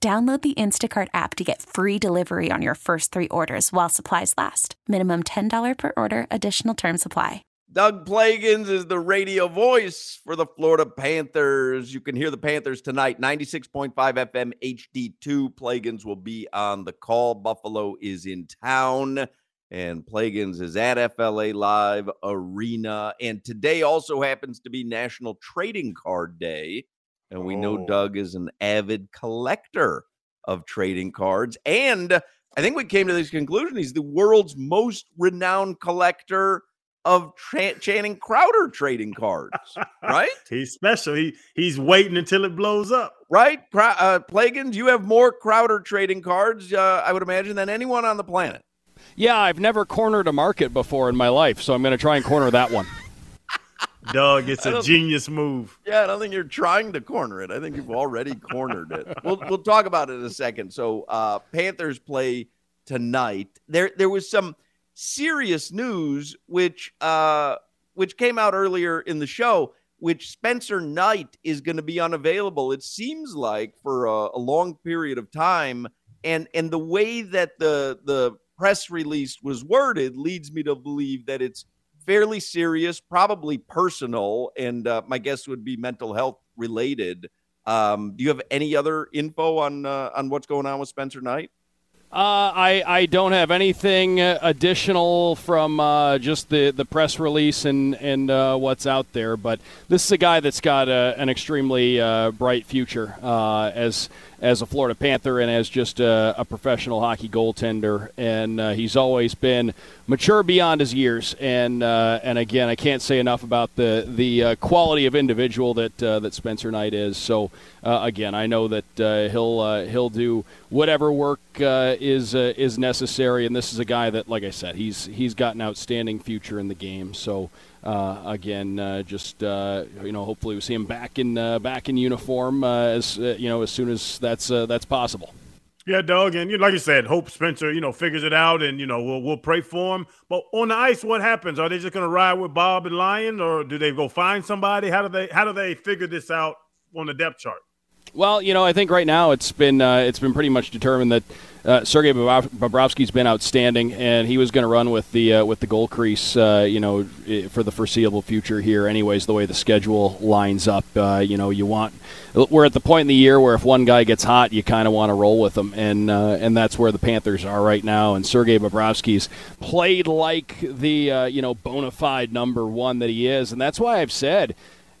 Download the Instacart app to get free delivery on your first three orders while supplies last. Minimum $10 per order, additional term supply. Doug Plagens is the radio voice for the Florida Panthers. You can hear the Panthers tonight, 96.5 FM HD2. Plagens will be on the call. Buffalo is in town, and Plagens is at FLA Live Arena. And today also happens to be National Trading Card Day. And we know Oh. Doug is an avid collector of trading cards. And I think we came to this conclusion he's the world's most renowned collector of Tra- Channing Crowder trading cards, right? He's special. He he's waiting until it blows up. Right? Cra- Uh, Plagens, you have more Crowder trading cards, uh, I would imagine, than anyone on the planet. Yeah, I've never cornered a market before in my life, so I'm going to try and corner that one. Doug, it's a genius move. Yeah, I don't think you're trying to corner it. I think you've already cornered it. We'll we'll talk about it in a second. So uh Panthers play tonight. There there was some serious news which uh which came out earlier in the show, which Spencer Knight is going to be unavailable. It seems like for a, a long period of time, and and the way that the the press release was worded leads me to believe that it's fairly serious, probably personal, and uh, my guess would be mental health related. Um, do you have any other info on uh, on what's going on with Spencer Knight? Uh, I, I don't have anything uh, additional from uh, just the, the press release and, and uh, what's out there, but this is a guy that's got a, an extremely uh, bright future uh, as as a Florida Panther and as just a, a professional hockey goaltender, and uh, he's always been mature beyond his years. And uh, and again, I can't say enough about the the uh, quality of individual that uh, that Spencer Knight is. So uh, again, I know that uh, he'll he'll do whatever work is is necessary. And this is a guy that, like I said, he's he's got an outstanding future in the game. So. Uh, again, uh, just uh, you know, hopefully we see him back in back in uniform as you know as soon as that's uh, that's possible. Yeah, Doug, and you like you said, hope Spencer, you know, figures it out, and you know, we'll we'll pray for him. But on the ice, what happens? Are they just going to ride with Bob and Lyon, or do they go find somebody? How do they how do they figure this out on the depth chart? Well, you know, I think right now it's been uh, it's been pretty much determined that uh, Sergei Bobrovsky's been outstanding, and he was going to run with the uh, with the goal crease, uh, you know, for the foreseeable future here. Anyways, the way the schedule lines up, uh, you know, you want we're at the point in the year where if one guy gets hot, you kind of want to roll with him, and uh, and that's where the Panthers are right now. And Sergei Bobrovsky's played like the uh, you know bona fide number one that he is, and that's why I've said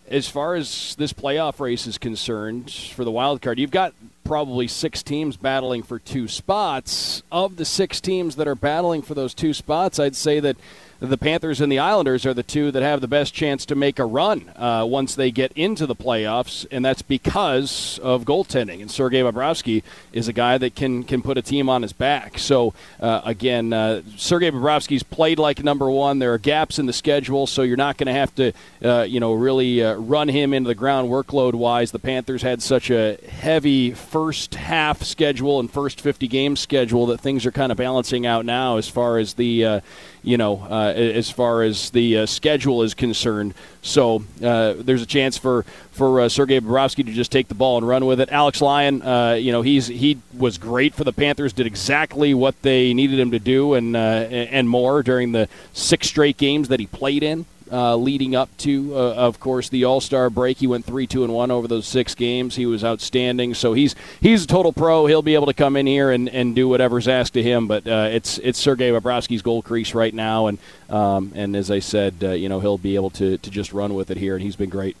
as far as this playoff race is concerned for the wild card, you've got probably six teams battling for two spots. Of the six teams that are battling for those two spots, I'd say that the Panthers and the Islanders are the two that have the best chance to make a run uh, once they get into the playoffs, and that's because of goaltending. And Sergei Bobrovsky is a guy that can can put a team on his back. So uh, again, uh, Sergei Bobrovsky's played like number one. There are gaps in the schedule, so you're not going to have to, uh, you know, really uh, run him into the ground workload wise. The Panthers had such a heavy first half schedule and first 50 game schedule that things are kind of balancing out now as far as the uh, you know, as far as the uh, schedule is concerned. So uh, there's a chance for for uh, Sergei Bobrovsky to just take the ball and run with it. Alex Lyon, uh, you know, he's he was great for the Panthers. Did exactly what they needed him to do and uh, and more during the six straight games that he played in uh, leading up to, uh, of course, the All Star break. He went three, two, and one over those six games. He was outstanding. So he's he's a total pro. He'll be able to come in here and, and do whatever's asked of him. But uh, it's it's Sergei Bobrovsky's goal crease right now, and um, and as I said, uh, you know he'll be able to to just run with it here, and he's been great.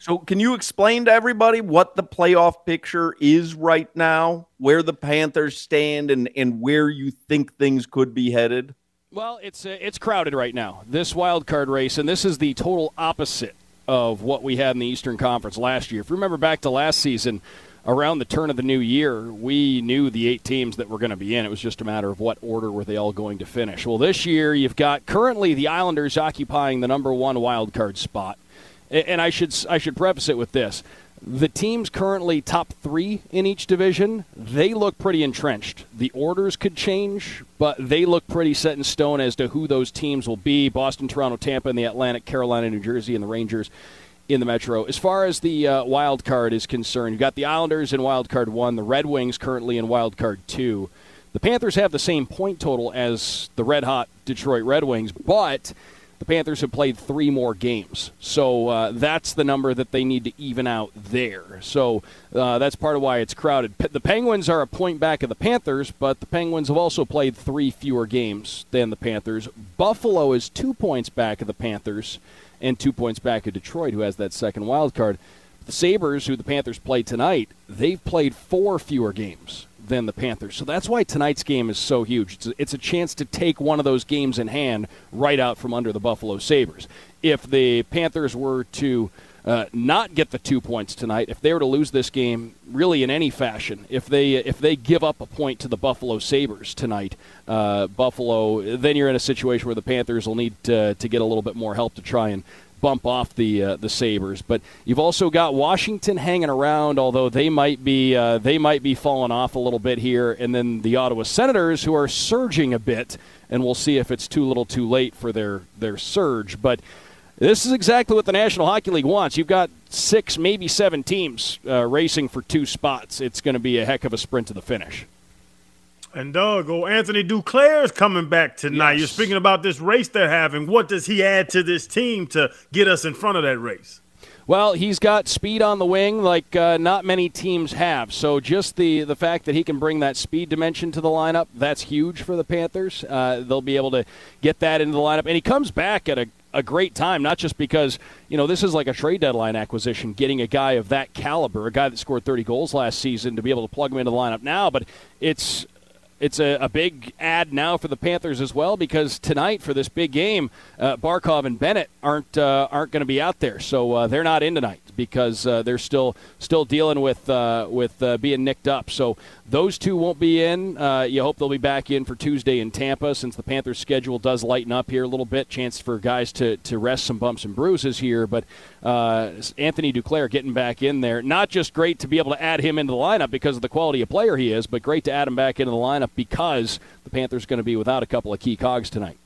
So, can you explain to everybody what the playoff picture is right now, where the Panthers stand, and, and where you think things could be headed? Well, it's uh, it's crowded right now. This wild card race, and this is the total opposite of what we had in the Eastern Conference last year. If you remember back to last season, around the turn of the new year, we knew the eight teams that were going to be in. It was just a matter of what order were they all going to finish. Well, this year you've got currently the Islanders occupying the number one wild card spot, and I should I should preface it with this: the teams currently top three in each division, they look pretty entrenched. The orders could change, but they look pretty set in stone as to who those teams will be Boston, Toronto, Tampa, and the Atlantic, Carolina, New Jersey, and the Rangers in the Metro. As far as the uh, wild card is concerned, you've got the Islanders in wild card one, the Red Wings currently in wild card two. The Panthers have the same point total as the red hot Detroit Red Wings, but the Panthers have played three more games. So uh, that's the number that they need to even out there. So uh, that's part of why it's crowded. The Penguins are a point back of the Panthers, but the Penguins have also played three fewer games than the Panthers. Buffalo is two points back of the Panthers and two points back of Detroit, who has that second wild card. The Sabres, who the Panthers play tonight, they've played four fewer games than the Panthers. So that's why tonight's game is so huge. It's a, it's a chance to take one of those games in hand right out from under the Buffalo Sabres. If the Panthers were to uh, not get the two points tonight, if they were to lose this game really in any fashion, if they if they give up a point to the Buffalo Sabres tonight, uh, Buffalo, then you're in a situation where the Panthers will need to, to get a little bit more help to try and bump off the uh, the Sabres. But you've also got Washington hanging around, although they might be uh, they might be falling off a little bit here, and then the Ottawa Senators who are surging a bit, and we'll see if it's too little, too late for their their surge. But this is exactly what the National Hockey League wants. You've got six, maybe seven teams uh, racing for two spots. It's going to be a heck of a sprint to the finish. And Doug, oh, Anthony Duclair is coming back tonight. Yes. You're speaking about this race they're having. What does he add to this team to get us in front of that race? Well, he's got speed on the wing like uh, not many teams have. So just the the fact that he can bring that speed dimension to the lineup, that's huge for the Panthers. Uh, they'll be able to get that into the lineup, and he comes back at a a great time, not just because, you know, this is like a trade deadline acquisition, getting a guy of that caliber, a guy that scored 30 goals last season, to be able to plug him into the lineup now, but it's it's a, a, big ad now for the Panthers as well because tonight for this big game, uh, Barkov and Bennett aren't uh, aren't going to be out there, so uh, they're not in tonight because uh, they're still still dealing with uh, with uh, being nicked up. So those two won't be in. Uh, you hope they'll be back in for Tuesday in Tampa since the Panthers' schedule does lighten up here a little bit. Chance for guys to, to rest some bumps and bruises here. But uh, Anthony Duclair getting back in there. Not just great to be able to add him into the lineup because of the quality of player he is, but great to add him back into the lineup because the Panthers going to be without a couple of key cogs tonight.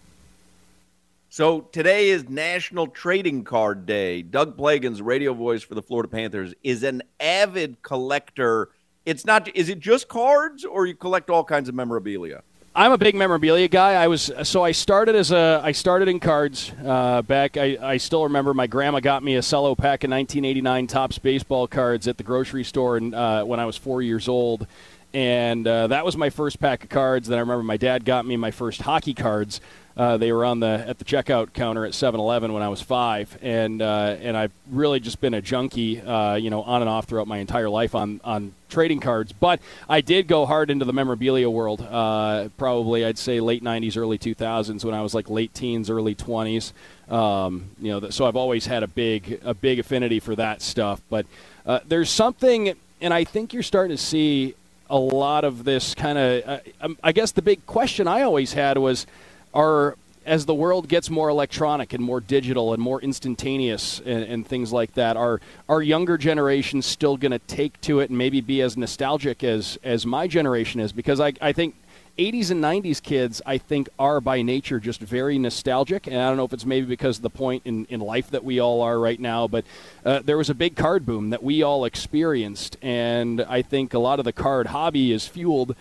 So today is National Trading Card Day. Doug Plagens, radio voice for the Florida Panthers, is an avid collector. It's not. Is it just cards, or you collect all kinds of memorabilia? I'm a big memorabilia guy. I was so I started as a I started in cards uh, back. I, I still remember my grandma got me a cello pack of 1989 Topps baseball cards at the grocery store and, uh, when I was four years old, and uh, that was my first pack of cards. Then I remember my dad got me my first hockey cards Uh, they were on the at the checkout counter at 7-Eleven when I was five, and uh, and I've really just been a junkie, uh, you know, on and off throughout my entire life on on trading cards. But I did go hard into the memorabilia world. Uh, probably I'd say late '90s, early 2000s, when I was like late teens, early 20s. Um, you know, so I've always had a big a big affinity for that stuff. But uh, there's something, and I think you're starting to see a lot of this kind of. Uh, um, I guess the big question I always had was are as the world gets more electronic and more digital and more instantaneous and, and things like that, are our younger generation still going to take to it and maybe be as nostalgic as as my generation is? Because I, I think 80s and 90s kids, I think, are by nature just very nostalgic. And I don't know if it's maybe because of the point in, in life that we all are right now, but uh, there was a big card boom that we all experienced. And I think a lot of the card hobby is fueled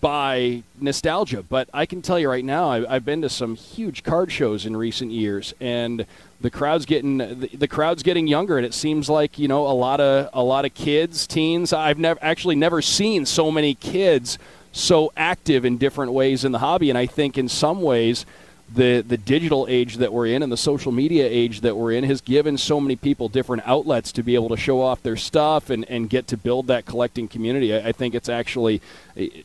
by nostalgia. But I can tell you right now, I, have been to some huge card shows in recent years, and the crowd's getting the, the, crowd's getting younger, and it seems like you know a lot of a lot of kids, teens. I've never actually never seen so many kids so active in different ways in the hobby. And I think in some ways, the the digital age that we're in and the social media age that we're in has given so many people different outlets to be able to show off their stuff and, and get to build that collecting community. I, I think it's actually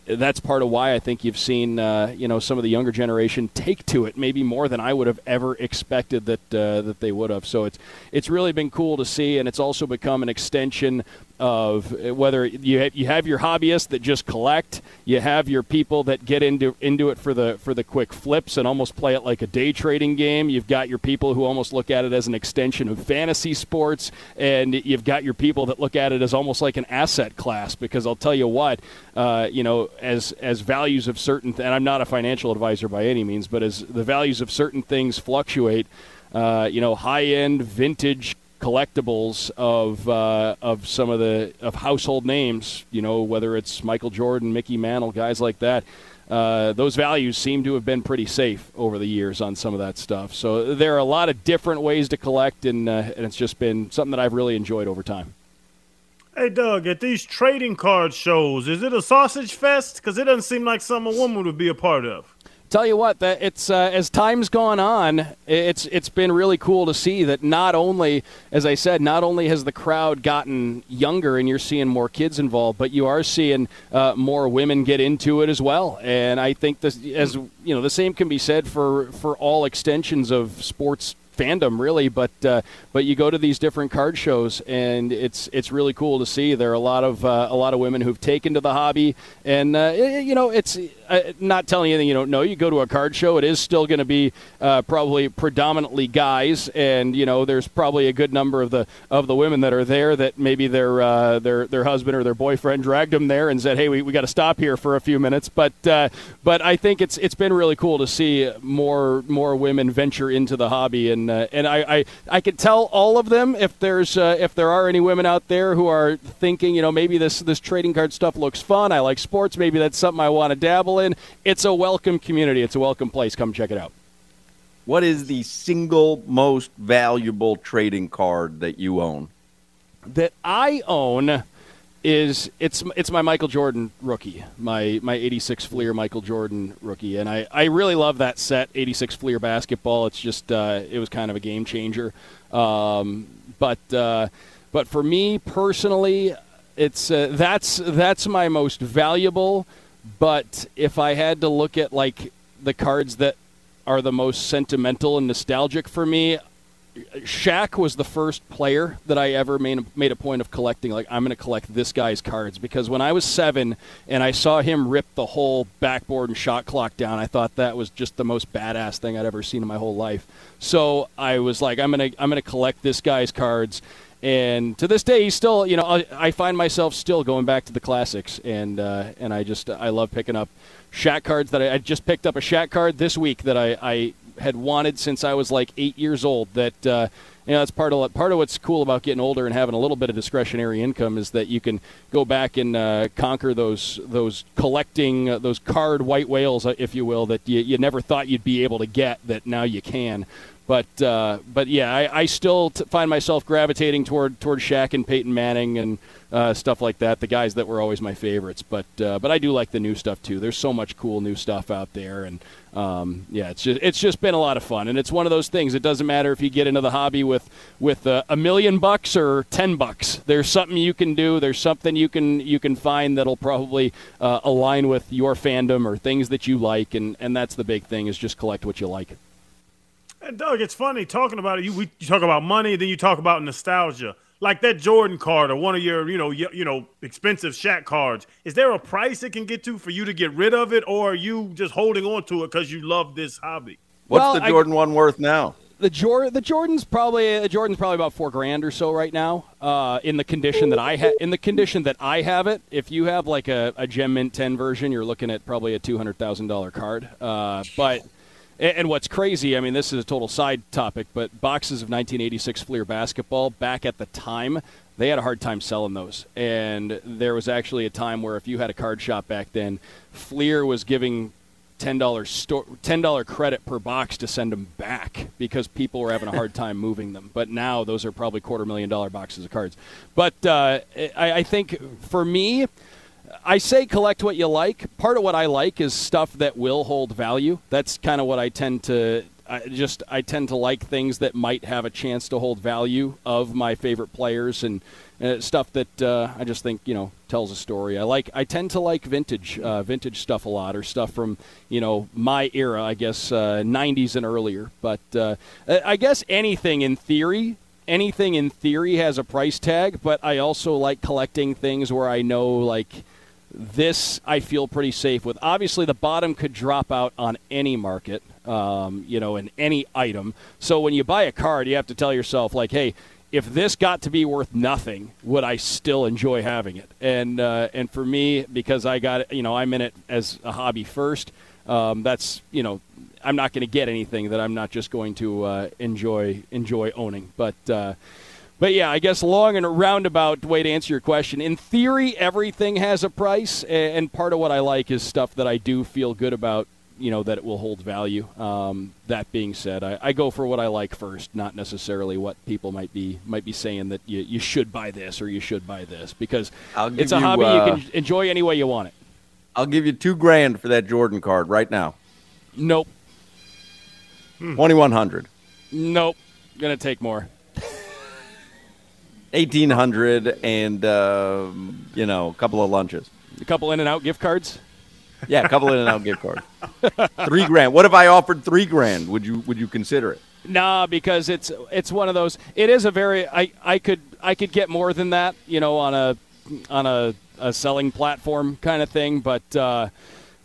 that's part of why I think you've seen uh, you know some of the younger generation take to it maybe more than I would have ever expected that uh, that they would have. So it's it's really been cool to see, and it's also become an extension of whether you have, you have your hobbyists that just collect, you have your people that get into into it for the for the quick flips and almost play it like a day trading game. You've got your people who almost look at it as an extension of fantasy sports, and you've got your people that look at it as almost like an asset class. Because I'll tell you what, uh, you know, as as values of certain, th- and I'm not a financial advisor by any means, but as the values of certain things fluctuate, uh, you know, high end vintage collectibles of uh, of some of the of household names, you know, whether it's Michael Jordan, Mickey Mantle, guys like that. Uh, those values seem to have been pretty safe over the years on some of that stuff. So there are a lot of different ways to collect, and, uh, and it's just been something that I've really enjoyed over time. Hey, Doug, at these trading card shows, is it a sausage fest? Because it doesn't seem like something a woman would be a part of. Tell you what, that it's uh, as time's gone on, it's it's been really cool to see that not only, as I said, not only has the crowd gotten younger and you're seeing more kids involved, but you are seeing uh, more women get into it as well. And I think this, as you know, the same can be said for for all extensions of sports fandom really but uh, but you go to these different card shows and it's it's really cool to see. There are a lot of uh, a lot of women who've taken to the hobby and uh, you know it's uh, not telling you anything you don't know. You go to a card show it is still going to be uh, probably predominantly guys and you know there's probably a good number of the of the women that are there that maybe their uh, their their husband or their boyfriend dragged them there and said hey we, we got to stop here for a few minutes. But but I think it's it's been really cool to see more more women venture into the hobby and and uh, and I, I I can tell all of them if there's uh, if there are any women out there who are thinking you know maybe this this trading card stuff looks fun. I like sports. Maybe that's something I want to dabble in. It's a welcome community. It's a welcome place. Come check it out. What is the single most valuable trading card that you own? That I own is it's it's my Michael Jordan rookie, my my 86 Fleer Michael Jordan rookie, and I, I really love that set 86 Fleer basketball. It's just uh, it was kind of a game changer, um, but uh, but for me personally, it's uh, that's that's my most valuable. But if I had to look at like the cards that are the most sentimental and nostalgic for me, Shaq was the first player that I ever made a, made a point of collecting. Like, I'm going to collect this guy's cards because when I was seven and I saw him rip the whole backboard and shot clock down, I thought that was just the most badass thing I'd ever seen in my whole life. So I was like, I'm going to I'm going to collect this guy's cards. And to this day, he's still, you know, I, I find myself still going back to the classics, and uh, and I just I love picking up Shaq cards that I, I just picked up a Shaq card this week that I, I had wanted since I was like eight years old. That uh, you know, that's part of part of what's cool about getting older and having a little bit of discretionary income is that you can go back and uh, conquer those those collecting uh, those card white whales, uh, if you will, that you, you never thought you'd be able to get. That now you can. But uh, but yeah, I, I still t- find myself gravitating toward toward Shaq and Peyton Manning and uh, stuff like that. The guys that were always my favorites. But uh, but I do like the new stuff too. There's so much cool new stuff out there, and um, yeah, it's just it's just been a lot of fun. And it's one of those things. It doesn't matter if you get into the hobby with with uh, a million bucks or ten bucks. There's something you can do. There's something you can you can find that'll probably uh, align with your fandom or things that you like. And and that's the big thing is just collect what you like. And Doug, it's funny talking about it. You, we, you talk about money, then you talk about nostalgia. Like that Jordan card or one of your, you know, you, you know, expensive Shaq cards. Is there a price it can get to for you to get rid of it, or are you just holding on to it because you love this hobby? What's Well, the I- Jordan one worth now? the Jor- the Jordan's probably the Jordan's probably about four grand or so right now. Uh, in the condition that I ha- in the condition that I have it, if you have like a, a Gem Mint ten version, you're looking at probably a two hundred thousand dollar card. Uh, but and what's crazy, I mean, this is a total side topic, but boxes of 1986 Fleer basketball back at the time. They had a hard time selling those, and there was actually a time where if you had a card shop back then, Fleer was giving ten dollars store ten dollar credit per box to send them back because people were having a hard time moving them. But now those are probably quarter million dollar boxes of cards. But uh, I, I think for me, I say collect what you like. Part of what I like is stuff that will hold value. That's kind of what I tend to. I just I tend to like things that might have a chance to hold value of my favorite players and uh, stuff that uh, I just think you know tells a story. I like I tend to like vintage uh, vintage stuff a lot, or stuff from you know my era, I guess uh, '90s and earlier. But uh, I guess anything in theory anything in theory has a price tag, but I also like collecting things where I know like this I feel pretty safe with. Obviously, the bottom could drop out on any market, um, you know, in any item. So when you buy a card, you have to tell yourself like, hey. If this got to be worth nothing, would I still enjoy having it? And uh, and for me, because I got it, you know, I'm in it as a hobby first. Um, that's you know, I'm not going to get anything that I'm not just going to uh, enjoy enjoy owning. But uh, but yeah, I guess long and roundabout way to answer your question. In theory, everything has a price, and part of what I like is stuff that I do feel good about. You know that it will hold value. Um, that being said, I, I go for what I like first, not necessarily what people might be might be saying that you, you should buy this or you should buy this because it's a you, hobby uh, you can enjoy any way you want it. I'll give you two grand for that Jordan card right now. Nope, Twenty one hundred. nope, gonna take more. Eighteen hundred and um, you know a couple of lunches. A couple In-N-Out gift cards. Yeah, a couple In-N-Out gift cards. Three grand. What if I offered three grand? Would you would you consider it? Nah, because it's it's one of those. It is a very. I I could I could get more than that, you know, on a on a, a selling platform kind of thing. But uh,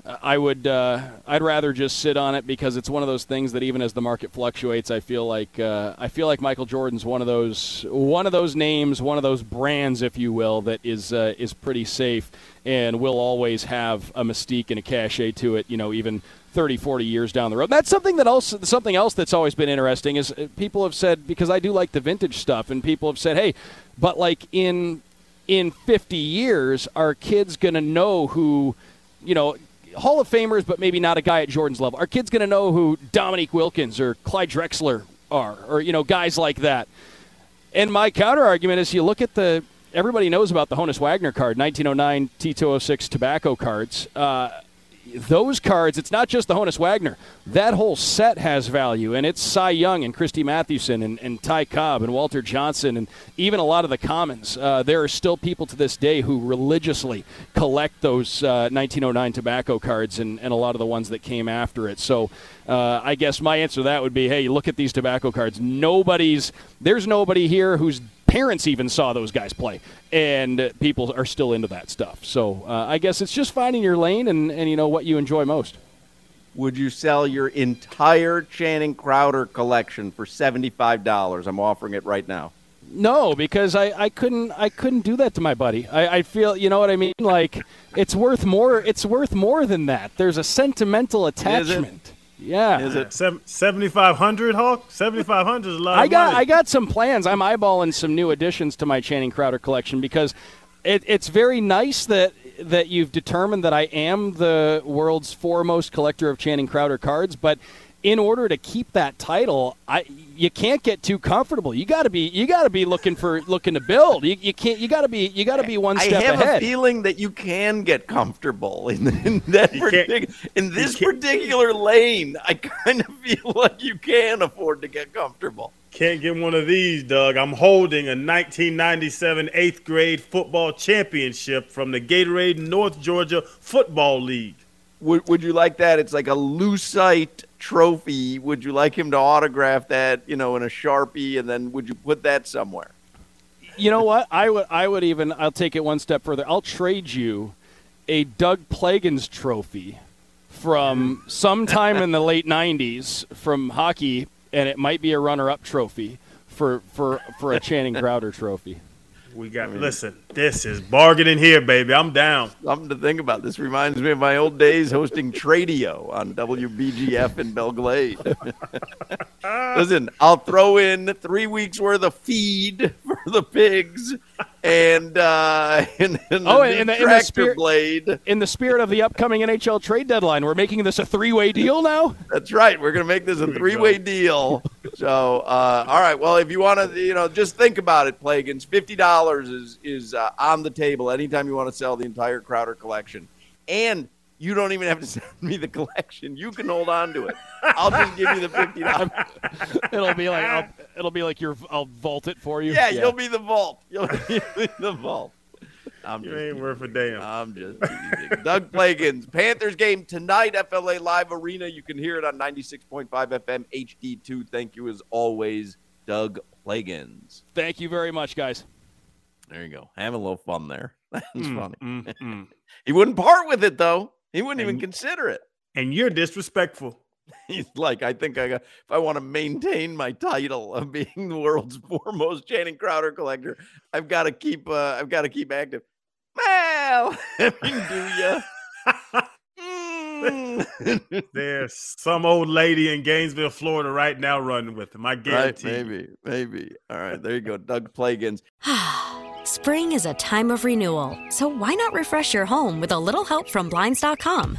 I would uh, I'd rather just sit on it because it's one of those things that even as the market fluctuates, I feel like uh, I feel like Michael Jordan's one of those one of those names, one of those brands, if you will, that is uh, is pretty safe and will always have a mystique and a cachet to it. You know, even 30, 40 years down the road. That's something that also something else that's always been interesting is uh, people have said because I do like the vintage stuff, and people have said, hey, but like in in 50 years, are kids going to know who, you know, Hall of Famers, but maybe not a guy at Jordan's level? Are kids going to know who Dominique Wilkins or Clyde Drexler are, or you know, guys like that? And my counter argument is, you look at the everybody knows about the Honus Wagner card, 1909 T206 tobacco cards. Uh, those cards, it's not just the Honus Wagner. That whole set has value, and it's Cy Young and Christy Mathewson and, and Ty Cobb and Walter Johnson and even a lot of the commons. Uh, there are still people to this day who religiously collect those uh, 1909 tobacco cards and, and a lot of the ones that came after it. So uh, I guess my answer to that would be, hey, look at these tobacco cards. Nobody's there's nobody here whose parents even saw those guys play, and people are still into that stuff. So uh, I guess it's just finding your lane and, and you know what you enjoy most. Would you sell your entire Channing Crowder collection for seventy five dollars? I'm offering it right now. No, because I, I couldn't I couldn't do that to my buddy. I, I feel you know what I mean. Like it's worth more. It's worth more than that. There's a sentimental attachment. Yeah. Is it? Seventy five hundred, Hulk? Seventy five hundred is a lot. I got money. I got some plans. I'm eyeballing some new additions to my Channing Crowder collection because it, it's very nice that that you've determined that I am the world's foremost collector of Channing Crowder cards, but in order to keep that title, I you can't get too comfortable. You got to be you got to be looking for looking to build. You, you can't you got to be you got to be one step ahead. I have ahead. a feeling that you can get comfortable in, in that partic- in this particular lane. I kind of feel like you can afford to get comfortable. Can't get one of these, Doug. I'm holding a 1997 eighth grade football championship from the Gatorade North Georgia Football League. Would, would you like that? It's like a lucite trophy. Would you like him to autograph that, you know, in a sharpie, and then would you put that somewhere? You know what? I would. I would even. I'll take it one step further. I'll trade you a Doug Plagens trophy from sometime in the late '90s from hockey, and it might be a runner-up trophy for for for a Channing Crowder trophy. We got. I mean, listen, this is bargaining here, baby. I'm down. Something to think about. This reminds me of my old days hosting Tradio on WBGF in Belle Glade. listen, I'll throw in three weeks worth of feed for the pigs, and uh, and, and oh, and the, in the spirit, blade. In the spirit of the upcoming NHL trade deadline, we're making this a three-way deal now. That's right. We're going to make this a three-way deal. So, uh, all right. Well, if you want to, you know, just think about it, Plagens. Fifty dollars is is uh, on the table anytime you want to sell the entire Crowder collection, and you don't even have to send me the collection. You can hold on to it. I'll just give you the fifty dollars. it'll be like I'll, it'll be like your I'll vault it for you. Yeah, yeah. you'll be the vault. You'll be the vault. I'm you ain't worth a damn. I'm just. Doug Plagens, Panthers game tonight, FLA Live Arena. You can hear it on 96.5 FM HD2. Thank you as always, Doug Plagens. Thank you very much, guys. There you go. Having a little fun there. That's mm, funny. Mm, mm. he wouldn't part with it though. He wouldn't and, even consider it. And you're disrespectful. He's like, I think I got, if I want to maintain my title of being the world's foremost Channing Crowder collector, I've got to keep, uh, I've got to keep active. Well, I mean, do you? There's some old lady in Gainesville, Florida, right now running with him. I guarantee. Right, maybe, maybe. All right, there you go, Doug Plagens. Spring is a time of renewal, so why not refresh your home with a little help from blinds.com?